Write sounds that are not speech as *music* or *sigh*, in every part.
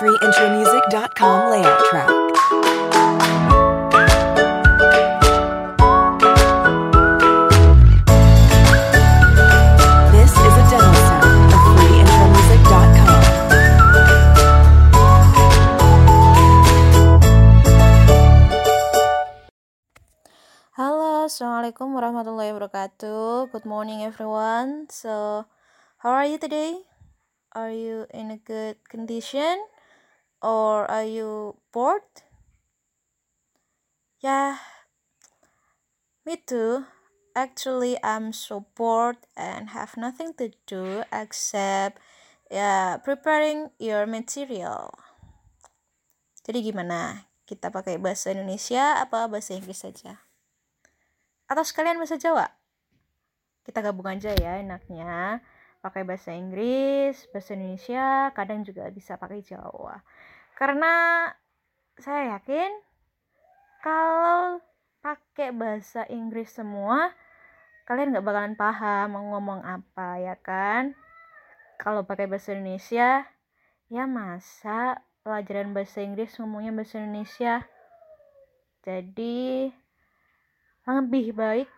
FreeIntromusic.com layout track. Assalamualaikum warahmatullahi wabarakatuh. Good morning, everyone. So, how are you today? Are you in a good condition? Or are you bored? Yeah, me too. Actually, I'm so bored and have nothing to do except yeah, preparing your material. Jadi gimana? Kita pakai bahasa Indonesia apa bahasa Inggris saja? atau sekalian bahasa Jawa kita gabung aja ya enaknya pakai bahasa Inggris bahasa Indonesia kadang juga bisa pakai Jawa. Karena saya yakin kalau pakai bahasa Inggris semua kalian nggak bakalan paham mau ngomong apa ya kan? Kalau pakai bahasa Indonesia ya masa pelajaran bahasa Inggris ngomongnya bahasa Indonesia? Jadi lebih baik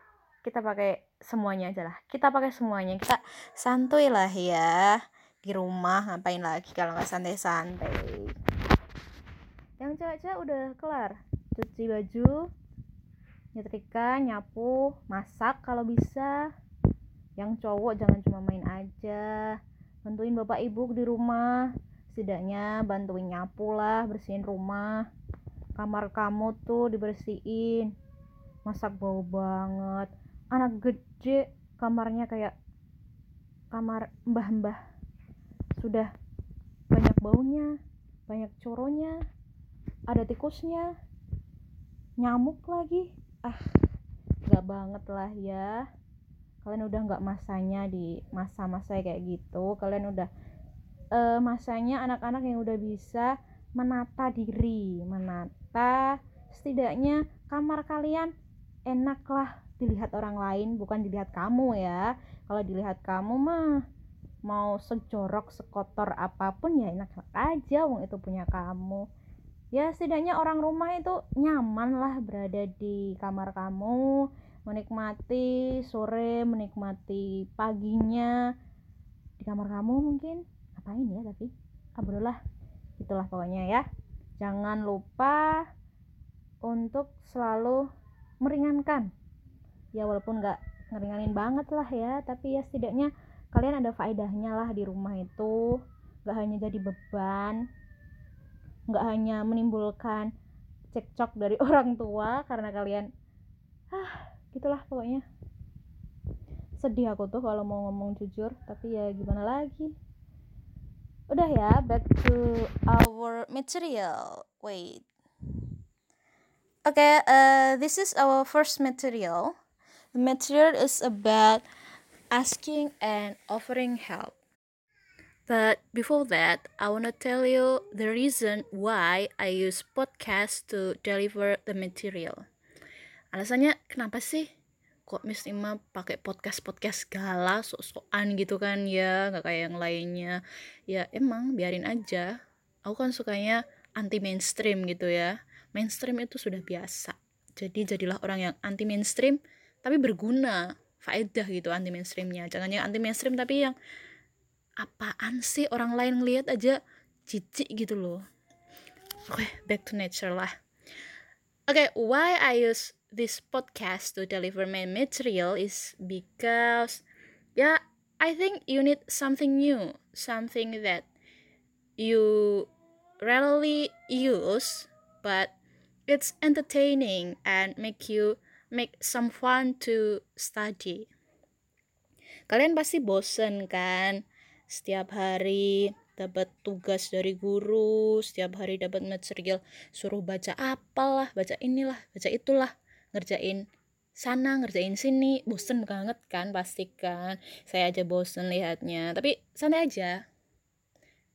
kita pakai semuanya aja lah. Kita pakai semuanya. Kita santuy lah ya. Di rumah ngapain lagi kalau nggak santai-santai. Yang cewek-cewek udah kelar. Cuci baju nyetrika nyapu masak kalau bisa. Yang cowok jangan cuma main aja. Bantuin bapak ibu di rumah. Setidaknya bantuin nyapu lah bersihin rumah. Kamar kamu tuh dibersihin. Masak bau banget anak gede kamarnya kayak kamar mbah-mbah. Sudah banyak baunya banyak coronya ada tikusnya. Nyamuk lagi. Ah nggak banget lah ya. Kalian udah nggak masanya di masa-masa kayak gitu. Kalian udah eh, masanya anak-anak yang udah bisa menata diri menata setidaknya kamar kalian enaklah dilihat orang lain bukan dilihat kamu ya. Kalau dilihat kamu mah mau sejorok sekotor apa pun ya enak aja wong itu punya kamu. Ya setidaknya orang rumah itu nyaman lah berada di kamar kamu menikmati sore menikmati paginya. Di kamar kamu mungkin ngapain ya tapi? Abdullah itulah pokoknya ya. Jangan lupa untuk selalu meringankan ya walaupun nggak ngeringanin banget lah ya tapi ya setidaknya kalian ada faedahnya lah di rumah itu. Nggak hanya jadi beban nggak hanya menimbulkan cekcok dari *laughs* orang tua karena kalian ah gitulah pokoknya. Sedih aku tuh kalau mau ngomong jujur tapi ya gimana lagi? Udah ya back to our material. Wait. Okay, uh, this is our first material. The material is about asking and offering help. But before that, I want to tell you the reason why I use podcast to deliver the material. Alasannya kenapa sih kok Miss Ima pakai podcast-podcast segala sok-sokan gitu kan ya, nggak kayak yang lainnya. Ya emang biarin aja. Aku kan sukanya anti mainstream gitu ya mainstream itu sudah biasa jadi jadilah orang yang anti mainstream tapi berguna faedah gitu anti mainstreamnya. Jangan yang anti mainstream tapi yang apaan sih orang lain ngelihat aja jijik gitu loh. Oke okay, back to nature lah. Oke okay, why I use this podcast to deliver my material is because yeah I think you need something new something that you rarely use but it's entertaining and make you make some fun to study. Kalian pasti bosen kan? Setiap hari dapat tugas dari guru, setiap hari dapat material suruh baca apalah, baca inilah, baca itulah, ngerjain sana ngerjain sini. Bosen banget kan pasti kan? Saya aja bosen lihatnya tapi santai aja.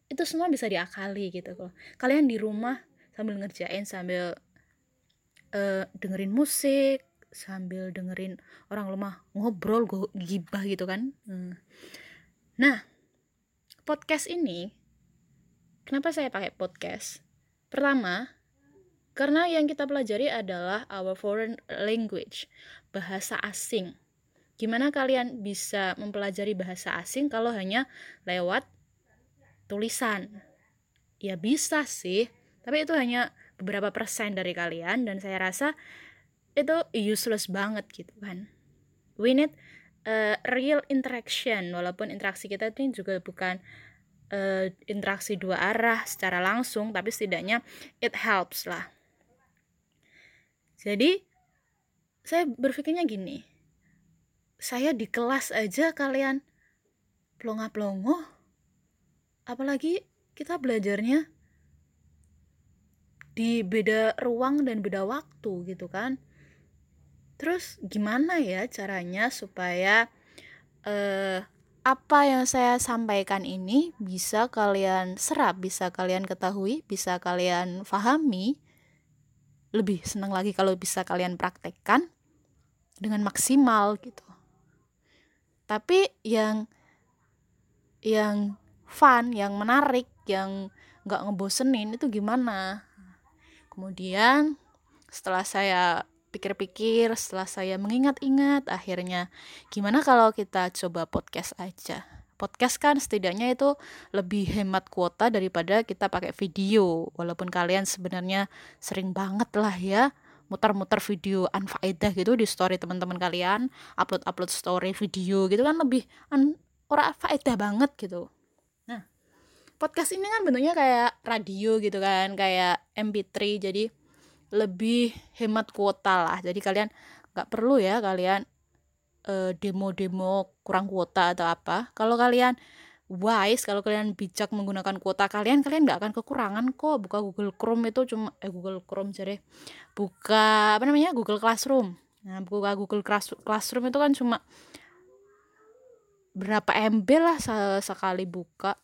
Itu semua bisa diakali gitu kok. Kalian di rumah sambil ngerjain sambil uh, dengerin musik sambil dengerin orang lemah ngobrol go gibah gitu kan hmm. nah podcast ini kenapa saya pakai podcast? Pertama, karena yang kita pelajari adalah our foreign language, bahasa asing. Gimana kalian bisa mempelajari bahasa asing kalau hanya lewat tulisan? Ya bisa sih, tapi itu hanya beberapa persen dari kalian dan saya rasa itu useless banget gitu kan. We need uh, real interaction walaupun interaksi kita ini juga bukan uh, interaksi dua arah secara langsung tapi setidaknya it helps lah jadi saya berpikirnya gini saya di kelas aja kalian plonga-plongo apalagi kita belajarnya di beda ruang dan beda waktu gitu kan terus gimana ya caranya supaya eh, apa yang saya sampaikan ini bisa kalian serap bisa kalian ketahui bisa kalian pahami lebih senang lagi kalau bisa kalian praktekkan dengan maksimal gitu. Tapi yang yang fun yang menarik yang nggak ngebosenin itu gimana? Kemudian setelah saya pikir-pikir setelah saya mengingat-ingat akhirnya gimana kalau kita coba podcast aja? Podcast kan setidaknya itu lebih hemat kuota daripada kita pakai video. Walaupun kalian sebenarnya sering banget lah ya muter-muter video anfaedah gitu di story teman-teman kalian upload-upload story video gitu kan lebih an ora faedah banget gitu. Nah podcast ini kan bentuknya kayak radio gitu kan kayak mp3 jadi lebih hemat kuota lah. Jadi kalian nggak perlu ya kalian demo demo-demo kurang kuota atau apa. Kalau kalian wise kalau kalian bijak menggunakan kuota kalian kalian nggak akan kekurangan kok. Buka Google Chrome itu cuma eh Google Chrome jadi buka apa namanya Google Classroom. Nah buka Google Classroom itu kan cuma berapa MB lah sekali buka.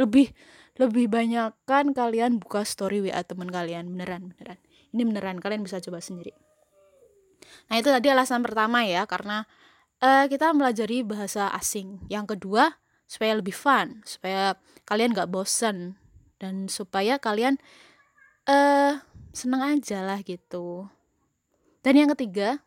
Lebih lebih banyak kan kalian buka story WA teman kalian. Beneran beneran ini beneran kalian bisa coba sendiri Nah, itu tadi alasan pertama ya, karena uh, kita mempelajari bahasa asing. Yang kedua, supaya lebih fun, supaya kalian gak bosen dan supaya kalian uh, seneng aja lah gitu. Dan yang ketiga,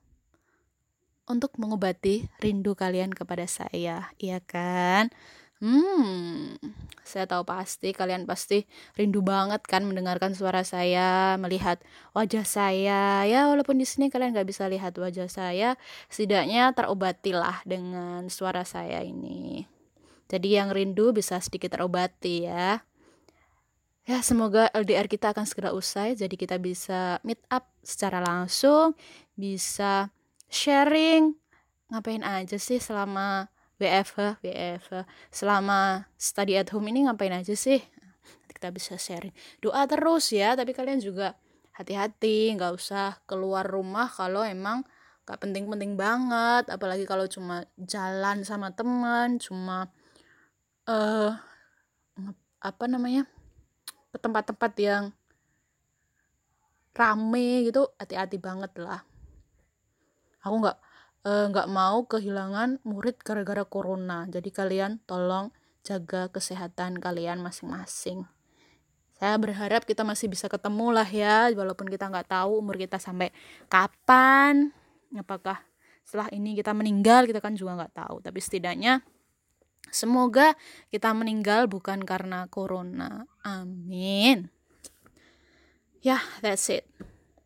untuk mengobati rindu kalian kepada saya, iya kan? Hmm, saya tahu pasti kalian pasti rindu banget kan mendengarkan suara saya, melihat wajah saya. Ya walaupun di sini kalian nggak bisa lihat wajah saya, setidaknya terobatilah dengan suara saya ini. Jadi yang rindu bisa sedikit terobati ya. Ya semoga LDR kita akan segera usai, jadi kita bisa meet up secara langsung, bisa sharing ngapain aja sih selama WFH WFH selama study at home ini ngapain aja sih? Nanti kita bisa sharing. Doa terus ya tapi kalian juga hati-hati nggak usah keluar rumah kalau emang gak penting-penting banget. Apalagi kalau cuma jalan sama teman cuma eh uh, apa namanya ke tempat-tempat yang rame gitu hati-hati banget lah. Aku nggak nggak uh, mau kehilangan murid gara-gara corona. Jadi kalian tolong jaga kesehatan kalian masing-masing. Saya berharap kita masih bisa ketemu lah ya walaupun kita nggak tahu umur kita sampai kapan apakah setelah ini kita meninggal kita kan juga nggak tahu. Tapi setidaknya semoga kita meninggal bukan karena corona. Amin. Ya yeah, that's it.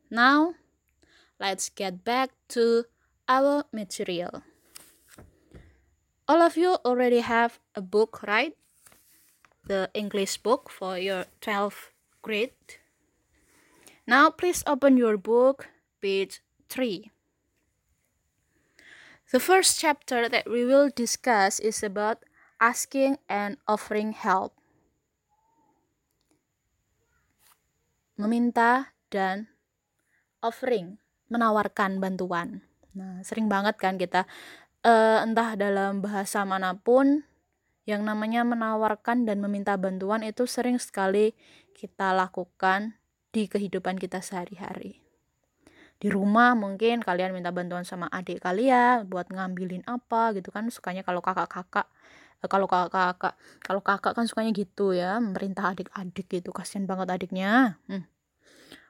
Now let's get back to our material. All of you already have a book, right? The English book for your 12th grade. Now please open your book, page 3. The first chapter that we will discuss is about asking and offering help. Meminta dan offering, menawarkan bantuan. Nah, sering banget kan kita uh, entah dalam bahasa mana pun yang namanya menawarkan dan meminta bantuan itu sering sekali kita lakukan di kehidupan kita sehari-hari. Di rumah mungkin kalian minta bantuan sama adik kalian buat ngambilin apa gitu kan sukanya kalau kakak-kakak Eh, kalau kakak kalau kakak kan sukanya gitu ya memerintah adik-adik gitu kasihan banget adiknya hmm.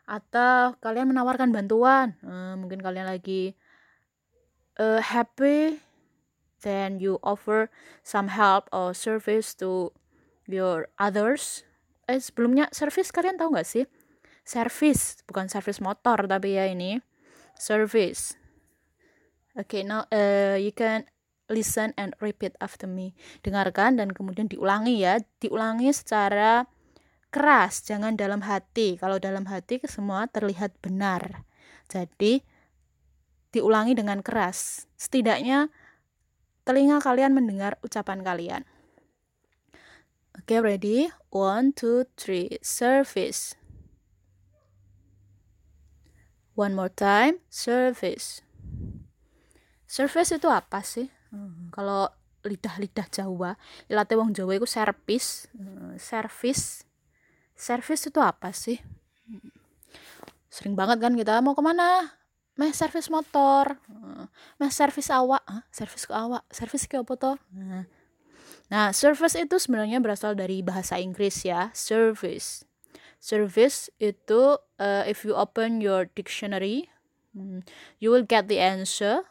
atau kalian menawarkan bantuan uh, mungkin kalian lagi uh, happy then you offer some help or service to your others eh sebelumnya service kalian tahu nggak sih service bukan service motor tapi ya ini service okay now uh, you can listen and repeat after me. Dengarkan dan kemudian diulangi ya. Diulangi secara keras, jangan dalam hati. Kalau dalam hati semua terlihat benar. Jadi diulangi dengan keras. Setidaknya telinga kalian mendengar ucapan kalian. Oke, okay, ready? One, two, three. Service. One more time. Service. Service itu apa sih? Hmm, kalau lidah-lidah Jawa, ilate wong Jawa itu servis, hmm, servis. Servis itu apa sih? Hmm, sering banget kan kita mau ke mana? Meh servis motor, meh servis awak, servis ke awak, servis ke apa toh? Nah, service itu sebenarnya berasal dari bahasa Inggris ya, service. Service itu uh, if you open your dictionary, you will get the answer.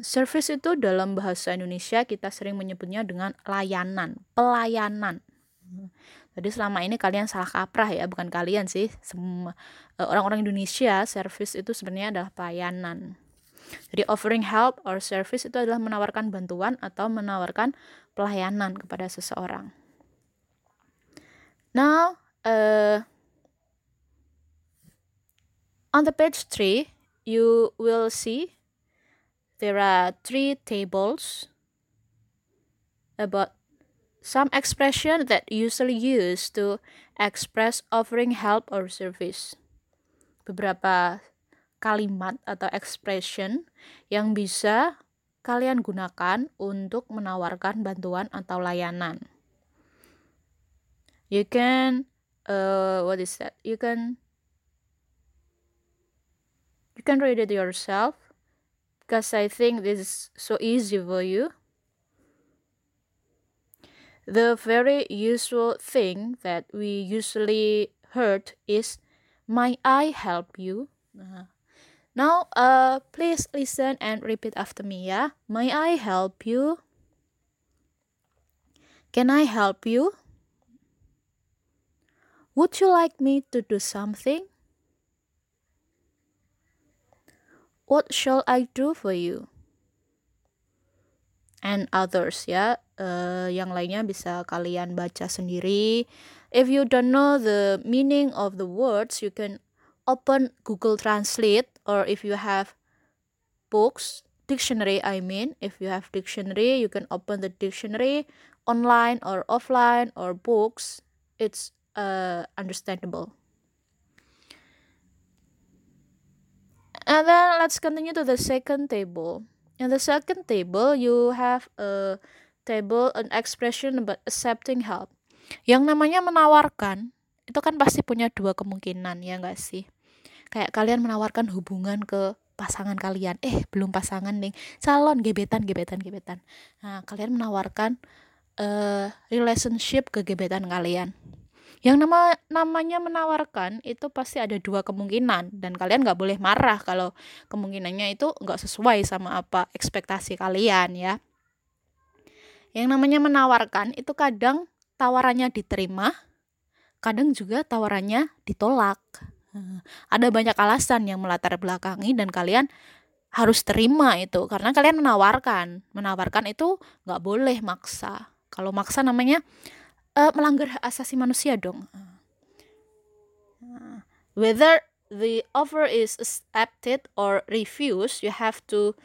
Service itu dalam bahasa Indonesia kita sering menyebutnya dengan layanan, pelayanan. Jadi selama ini kalian salah kaprah ya, bukan kalian sih. Semua eh, orang-orang Indonesia service itu sebenarnya adalah pelayanan. Jadi offering help or service itu adalah menawarkan bantuan atau menawarkan pelayanan kepada seseorang. Now, uh, on the page 3, you will see there are three tables about some expression that usually used to express offering help or service. Beberapa kalimat atau expression yang bisa kalian gunakan untuk menawarkan bantuan atau layanan. You can uh, what is that? You can you can read it yourself because I think this is so easy for you. The very usual thing that we usually heard is, "May I help you?" Uh, now, uh, please listen and repeat after me, yeah. May I help you? Can I help you? Would you like me to do something? What shall I do for you? And others ya, uh, yang lainnya bisa kalian baca sendiri. If you don't know the meaning of the words, you can open Google Translate or if you have books, dictionary I mean, if you have dictionary, you can open the dictionary online or offline or books. It's uh, understandable. And then let's continue to the second table. In the second table, you have a table an expression about accepting help. Yang namanya menawarkan itu kan pasti punya dua kemungkinan ya enggak sih? Kayak kalian menawarkan hubungan ke pasangan kalian. Eh, belum pasangan nih. Calon gebetan, gebetan, gebetan. Nah, kalian menawarkan uh, relationship ke gebetan kalian yang nama namanya menawarkan itu pasti ada dua kemungkinan dan kalian nggak boleh marah kalau kemungkinannya itu nggak sesuai sama apa ekspektasi kalian ya yang namanya menawarkan itu kadang tawarannya diterima kadang juga tawarannya ditolak. Ada banyak alasan yang melatar belakangi dan kalian harus terima itu karena kalian menawarkan. Menawarkan itu nggak boleh maksa. Kalau maksa namanya uh, melanggar hak asasi manusia dong. Whether the offer is accepted or refused, you have to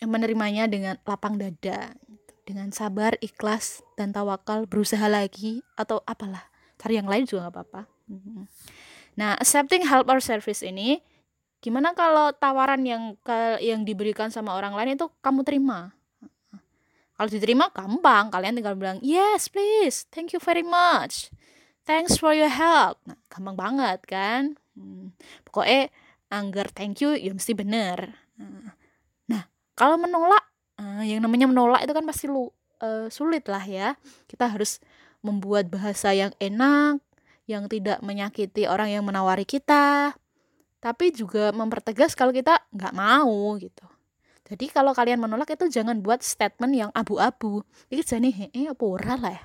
menerimanya dengan lapang dada, dengan sabar, ikhlas dan tawakal, berusaha lagi atau apalah, cari yang lain juga nggak apa-apa. Mm-hmm. Nah, accepting help or service ini, gimana kalau tawaran yang ke, yang diberikan sama orang lain itu kamu terima? Kalau diterima gampang, kalian tinggal bilang, "Yes, please. Thank you very much. Thanks for your help." Nah, gampang banget kan? Hmm. Pokoknya anggar thank you ya mesti bener. Nah, kalau menolak uh, yang namanya menolak itu kan pasti lu uh, sulit lah ya. Kita harus membuat bahasa yang enak yang tidak menyakiti orang yang menawari kita tapi juga mempertegas kalau kita nggak mau gitu. Jadi kalau kalian menolak itu jangan buat statement yang abu-abu. Ini jadi hehe apa ora lah ya?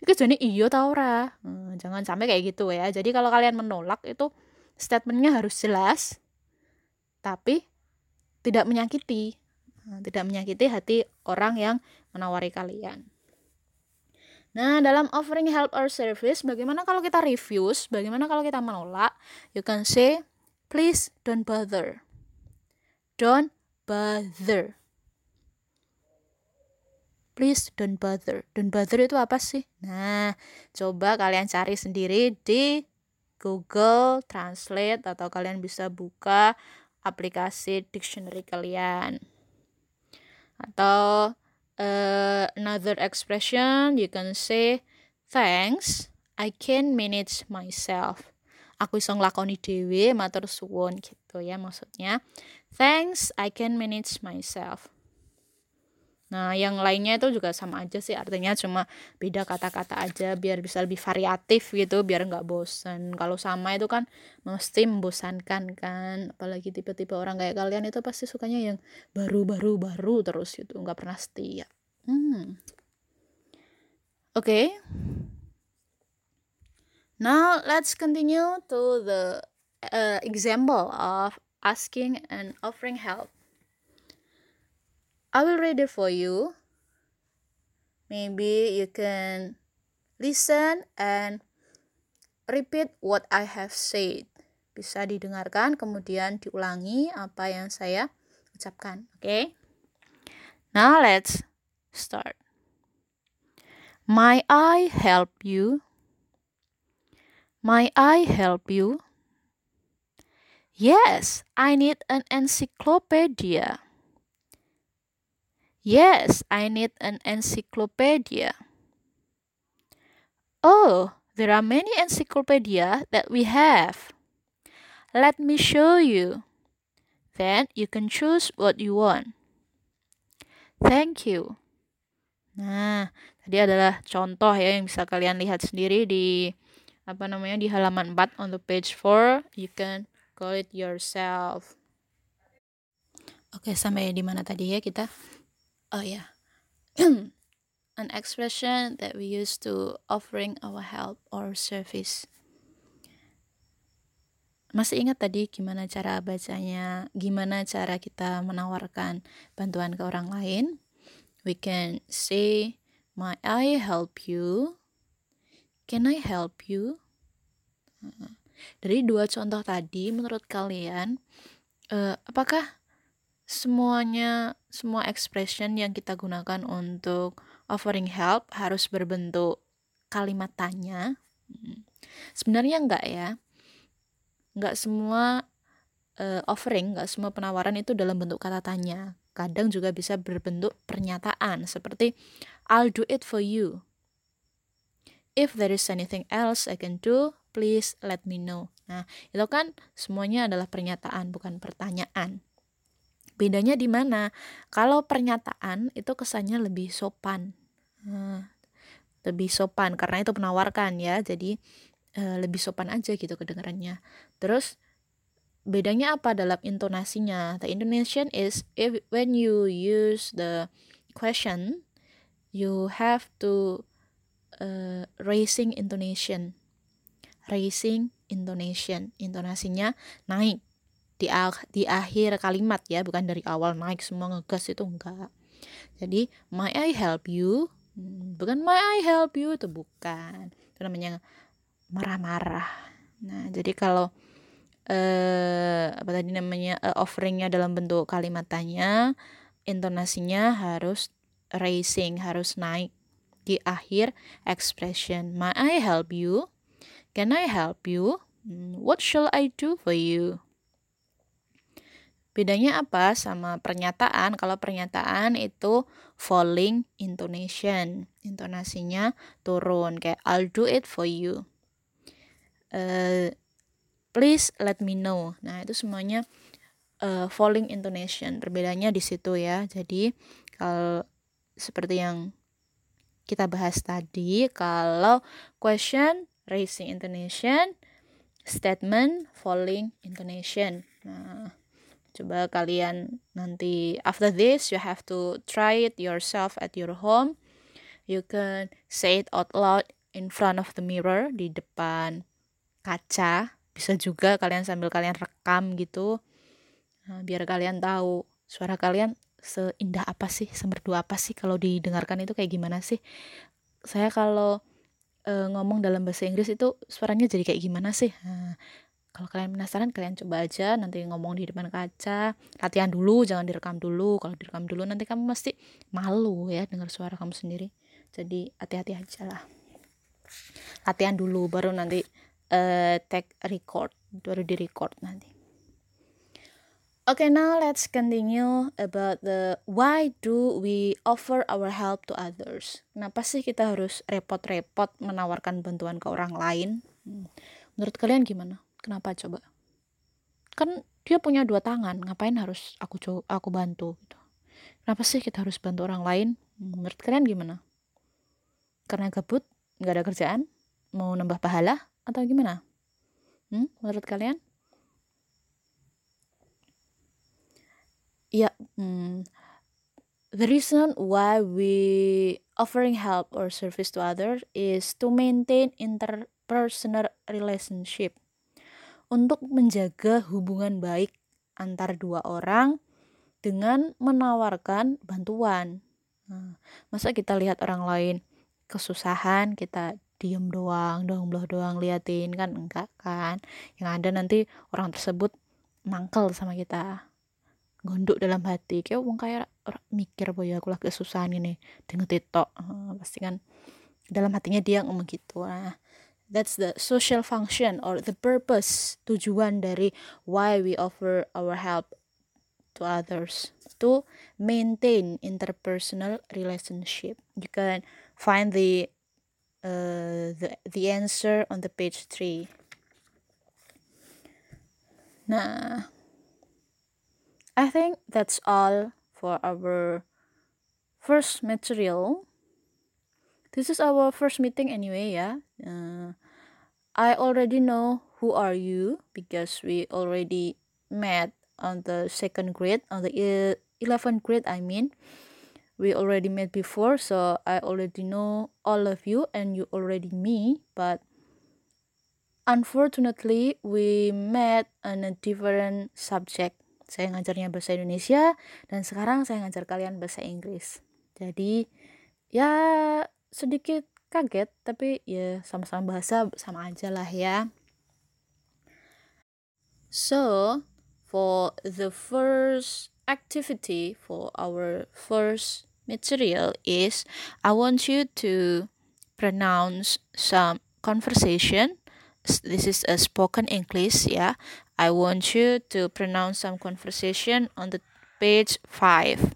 Itu jadi iyo tau ora? Hmm, jangan sampai kayak gitu ya. Jadi kalau kalian menolak itu statementnya harus jelas tapi tidak menyakiti tidak menyakiti hati orang yang menawari kalian Nah, dalam offering help or service, bagaimana kalau kita refuse? Bagaimana kalau kita menolak? You can say, please don't bother. Don't bother. Please don't bother. Don't bother itu apa sih? Nah, coba kalian cari sendiri di Google Translate atau kalian bisa buka aplikasi dictionary kalian atau uh, another expression you can say thanks I can manage myself. Aku iso nglakoni dhewe matur suwun gitu ya maksudnya. Thanks I can manage myself Nah, yang lainnya itu juga sama aja sih, artinya cuma beda kata-kata aja biar bisa lebih variatif gitu, biar nggak bosan. Kalau sama itu kan mesti membosankan kan, apalagi tipe-tipe orang kayak kalian itu pasti sukanya yang baru-baru baru terus gitu, nggak pernah setia. Hmm. Oke. Okay. Now let's continue to the uh, example of asking and offering help. I will read it for you. Maybe you can listen and repeat what I have said. Bisa didengarkan kemudian diulangi apa yang saya ucapkan. Oke. Okay? Now let's start. My I help you? My I help you? Yes, I need an encyclopedia. Yes, I need an encyclopedia. Oh, there are many encyclopedia that we have. Let me show you. Then you can choose what you want. Thank you. Nah, tadi adalah contoh ya yang bisa kalian lihat sendiri di apa namanya di halaman 4 on the page 4. You can call it yourself. Oke, sampai di mana tadi ya kita? Oh yeah. *clears throat* An expression that we use to offering our help or service. Masih ingat tadi gimana cara bacanya gimana cara kita menawarkan bantuan ke orang lain? We can say may I help you? Can I help you? Dari dua contoh tadi menurut kalian uh, apakah semuanya semua expression yang kita gunakan untuk offering help harus berbentuk kalimat tanya. Hmm. sebenarnya enggak ya. Enggak semua uh, offering enggak semua penawaran itu dalam bentuk kata tanya. Kadang juga bisa berbentuk pernyataan seperti I'll do it for you. If there is anything else I can do please let me know. Nah itu kan semuanya adalah pernyataan bukan pertanyaan Bedanya di mana? Kalau pernyataan itu kesannya lebih sopan. Nah, lebih sopan karena itu menawarkan ya. Jadi uh, lebih sopan aja gitu kedengarannya. Terus bedanya apa dalam intonasinya? The intonation is if when you use the question you have to uh, raising intonation. Raising intonation. Intonasinya naik di di akhir kalimat ya bukan dari awal naik semua ngegas itu enggak. Jadi may I help you? Hmm, bukan may I help you? Itu bukan. Itu namanya marah-marah. Nah jadi kalau eh, apa tadi namanya eh, offeringnya dalam bentuk kalimat tanya intonasinya harus raising harus naik di akhir expression. May I help you? Can I help you? Hmm, what shall I do for you Bedanya apa sama pernyataan? Kalau pernyataan itu falling intonation, intonasinya turun kayak I'll do it for you. Uh, please let me know. Nah, itu semuanya uh, falling intonation. Perbedaannya di situ ya. Jadi kalau seperti yang kita bahas tadi, kalau question raising intonation, statement falling intonation. Nah, coba kalian nanti after this you have to try it yourself at your home. You can say it out loud in front of the mirror di depan kaca. Bisa juga kalian sambil kalian rekam gitu. Nah, biar kalian tahu suara kalian seindah apa sih semerdu apa sih kalau didengarkan itu kayak gimana sih saya kalau e, ngomong dalam bahasa Inggris itu suaranya jadi kayak gimana sih nah, kalau kalian penasaran kalian coba aja nanti ngomong di depan kaca latihan dulu jangan direkam dulu kalau direkam dulu nanti kamu mesti malu ya dengar suara kamu sendiri jadi hati-hati aja lah latihan dulu baru nanti uh, take record baru di record nanti Okay, now let's continue about the why do we offer our help to others. Kenapa sih kita harus repot-repot menawarkan bantuan ke orang lain? Hmm. Menurut kalian gimana? Kenapa coba? Kan dia punya dua tangan, ngapain harus aku coba aku bantu gitu. Kenapa sih kita harus bantu orang lain? Hmm, menurut kalian gimana? Karena gabut, nggak ada kerjaan, mau nambah pahala atau gimana? Hmm, menurut kalian? yeah mm, the reason why we offering help or service to others is to maintain interpersonal relationship untuk menjaga hubungan baik antar dua orang dengan menawarkan bantuan. Nah, masa kita lihat orang lain kesusahan, kita diem doang, doang belah doang liatin kan enggak kan? Yang ada nanti orang tersebut mangkel sama kita gondok dalam hati kayak wong kayak mikir bahwa ya aku lagi kesusahan ini dengan titok uh, pasti kan dalam hatinya dia ngomong gitu nah that's the social function or the purpose tujuan dari why we offer our help to others to maintain interpersonal relationship you can find the uh, the the answer on the page 3 nah I think that's all for our first material. This is our first meeting anyway, yeah. Uh, I already know who are you because we already met on the second grade, on the 11th grade, I mean. We already met before, so I already know all of you and you already me, but unfortunately, we met on a different subject saya ngajarnya bahasa Indonesia dan sekarang saya ngajar kalian bahasa Inggris. Jadi ya sedikit kaget tapi ya sama-sama bahasa sama aja lah ya. So, for the first activity for our first material is I want you to pronounce some conversation. This is a spoken English ya. I want you to pronounce some conversation on the page 5.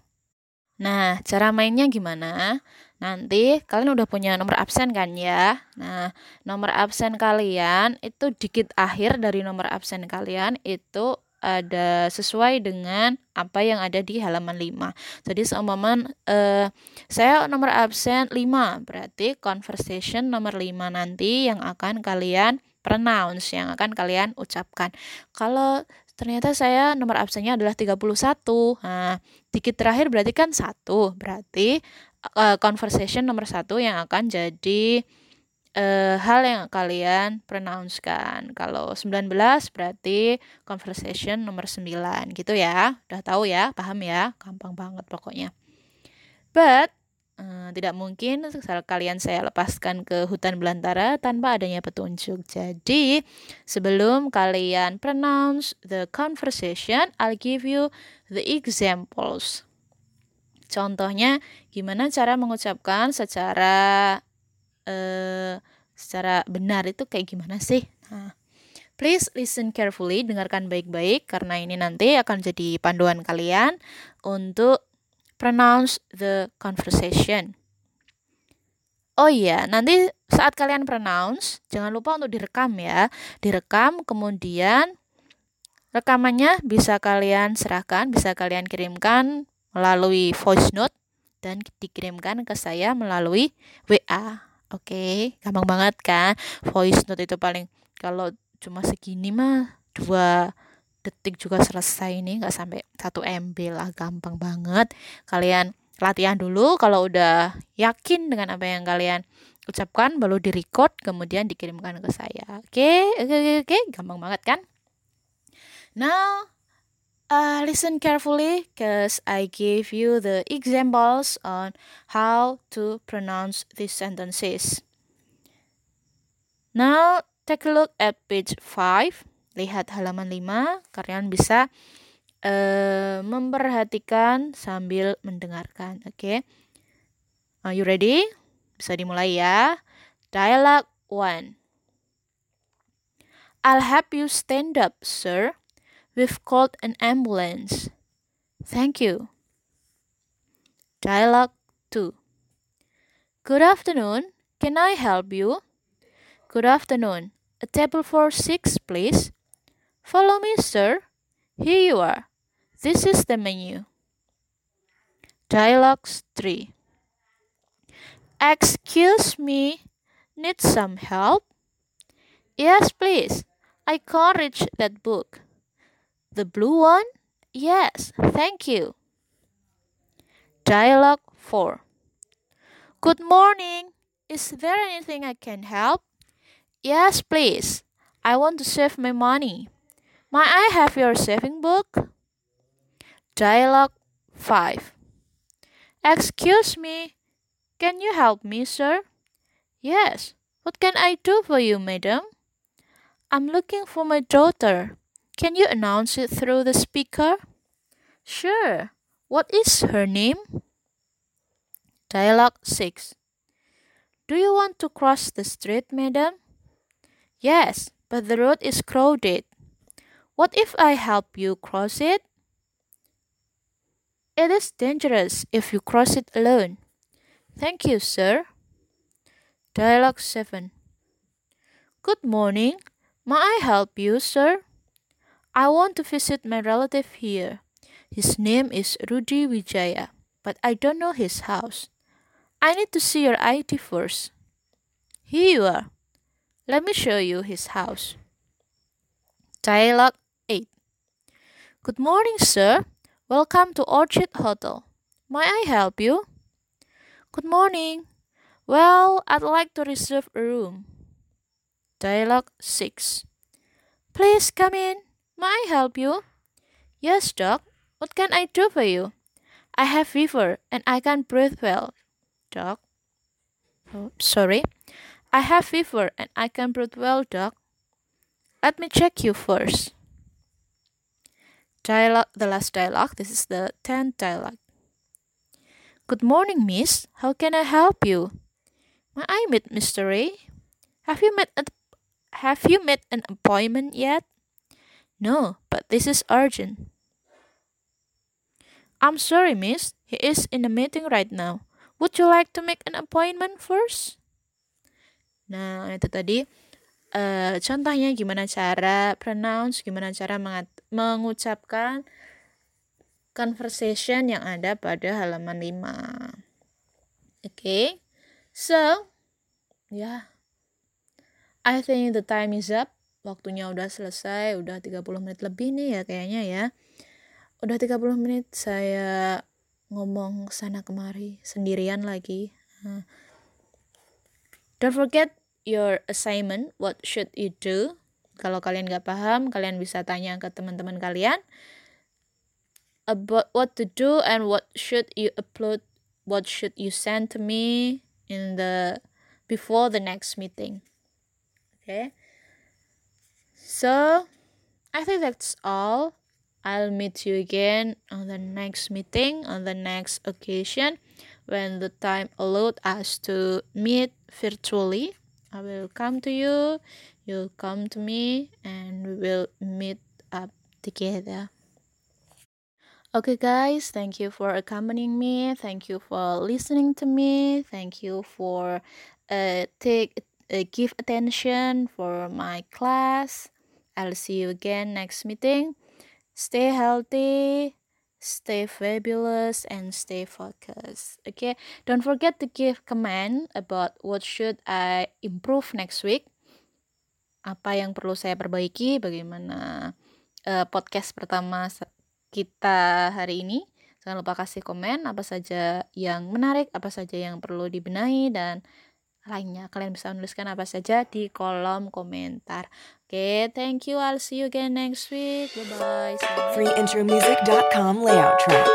Nah, cara mainnya gimana? Nanti kalian udah punya nomor absen kan ya? Nah, nomor absen kalian itu dikit akhir dari nomor absen kalian itu ada sesuai dengan apa yang ada di halaman 5. Jadi seumpama eh, saya nomor absen 5, berarti conversation nomor 5 nanti yang akan kalian pronounce yang akan kalian ucapkan. Kalau ternyata saya nomor absennya adalah 31. Nah, dikit terakhir berarti kan satu. Berarti uh, conversation nomor satu yang akan jadi uh, hal yang kalian pronounce kan. Kalau 19 berarti conversation nomor 9 gitu ya. Udah tahu ya, paham ya? Gampang banget pokoknya. But Uh, tidak mungkin kalian saya lepaskan ke hutan belantara tanpa adanya petunjuk. Jadi, sebelum kalian pronounce the conversation, I'll give you the examples. Contohnya, gimana cara mengucapkan secara uh, secara benar itu kayak gimana sih? Nah, please listen carefully, dengarkan baik-baik karena ini nanti akan jadi panduan kalian untuk pronounce the conversation. Oh iya, nanti saat kalian pronounce, jangan lupa untuk direkam ya. Direkam, kemudian Rekamannya bisa kalian serahkan, bisa kalian kirimkan melalui voice note dan dikirimkan ke saya melalui WA. Oke, gampang banget kan? Voice note itu paling kalau cuma segini mah dua detik juga selesai ini nggak sampai satu MB lah gampang banget. Kalian latihan dulu kalau udah yakin dengan apa yang kalian ucapkan baru di record kemudian dikirimkan ke saya. Oke okay? oke okay, oke okay, gampang banget kan? Now uh, listen carefully cause I gave you the examples on how to pronounce these sentences. Now take a look at page 5 lihat halaman 5, kalian bisa uh, memperhatikan sambil mendengarkan. Oke. Okay? Are you ready? Bisa dimulai ya. Dialogue 1. I'll help you stand up, sir. We've called an ambulance. Thank you. Dialogue 2. Good afternoon. Can I help you? Good afternoon. A table for six, please. Follow me, sir. Here you are. This is the menu. Dialogues 3. Excuse me, need some help? Yes, please. I can't reach that book. The blue one? Yes, thank you. Dialogue 4. Good morning. Is there anything I can help? Yes, please. I want to save my money. May I have your saving book? Dialogue 5. Excuse me, can you help me, sir? Yes. What can I do for you, madam? I'm looking for my daughter. Can you announce it through the speaker? Sure. What is her name? Dialogue 6. Do you want to cross the street, madam? Yes, but the road is crowded. What if I help you cross it? It is dangerous if you cross it alone. Thank you, sir. Dialogue 7. Good morning. May I help you, sir? I want to visit my relative here. His name is Rudy Wijaya, but I don't know his house. I need to see your ID first. Here you are. Let me show you his house. Dialogue 8. Good morning, sir. Welcome to Orchid Hotel. May I help you? Good morning. Well, I'd like to reserve a room. Dialogue 6. Please come in. May I help you? Yes, doc. What can I do for you? I have fever and I can't breathe well. Doc. Oh, sorry. I have fever and I can't breathe well, doc. Let me check you first. Dialogue, the last dialogue. This is the tenth dialogue. Good morning, miss. How can I help you? May I meet Mr. Ray? Have you met a, have you met an appointment yet? No, but this is urgent. I'm sorry, miss. He is in a meeting right now. Would you like to make an appointment first? Nah, itu tadi uh, contohnya gimana cara pronounce, gimana cara mengucapkan conversation yang ada pada halaman 5. Oke. Okay. So, ya. Yeah. I think the time is up. Waktunya udah selesai, udah 30 menit lebih nih ya kayaknya ya. Udah 30 menit saya ngomong sana kemari sendirian lagi. Don't forget your assignment, what should you do? Kalau kalian nggak paham, kalian bisa tanya ke teman-teman kalian about what to do and what should you upload, what should you send to me in the before the next meeting. Okay. So, I think that's all. I'll meet you again on the next meeting, on the next occasion, when the time allowed us to meet virtually. I will come to you, you'll come to me, and we will meet up together. Okay, guys, thank you for accompanying me. Thank you for listening to me. Thank you for uh, take uh, give attention for my class. I'll see you again next meeting. stay healthy, stay fabulous, and stay focused. Okay, don't forget to give comment about what should I improve next week. Apa yang perlu saya perbaiki, bagaimana uh, podcast pertama kita hari ini. Jangan lupa kasih komen apa saja yang menarik, apa saja yang perlu dibenahi dan lainnya. Kalian bisa menuliskan apa saja di kolom komentar. Okay, thank you. I'll see you again next week. Bye bye. Freeintromusic.com layout track.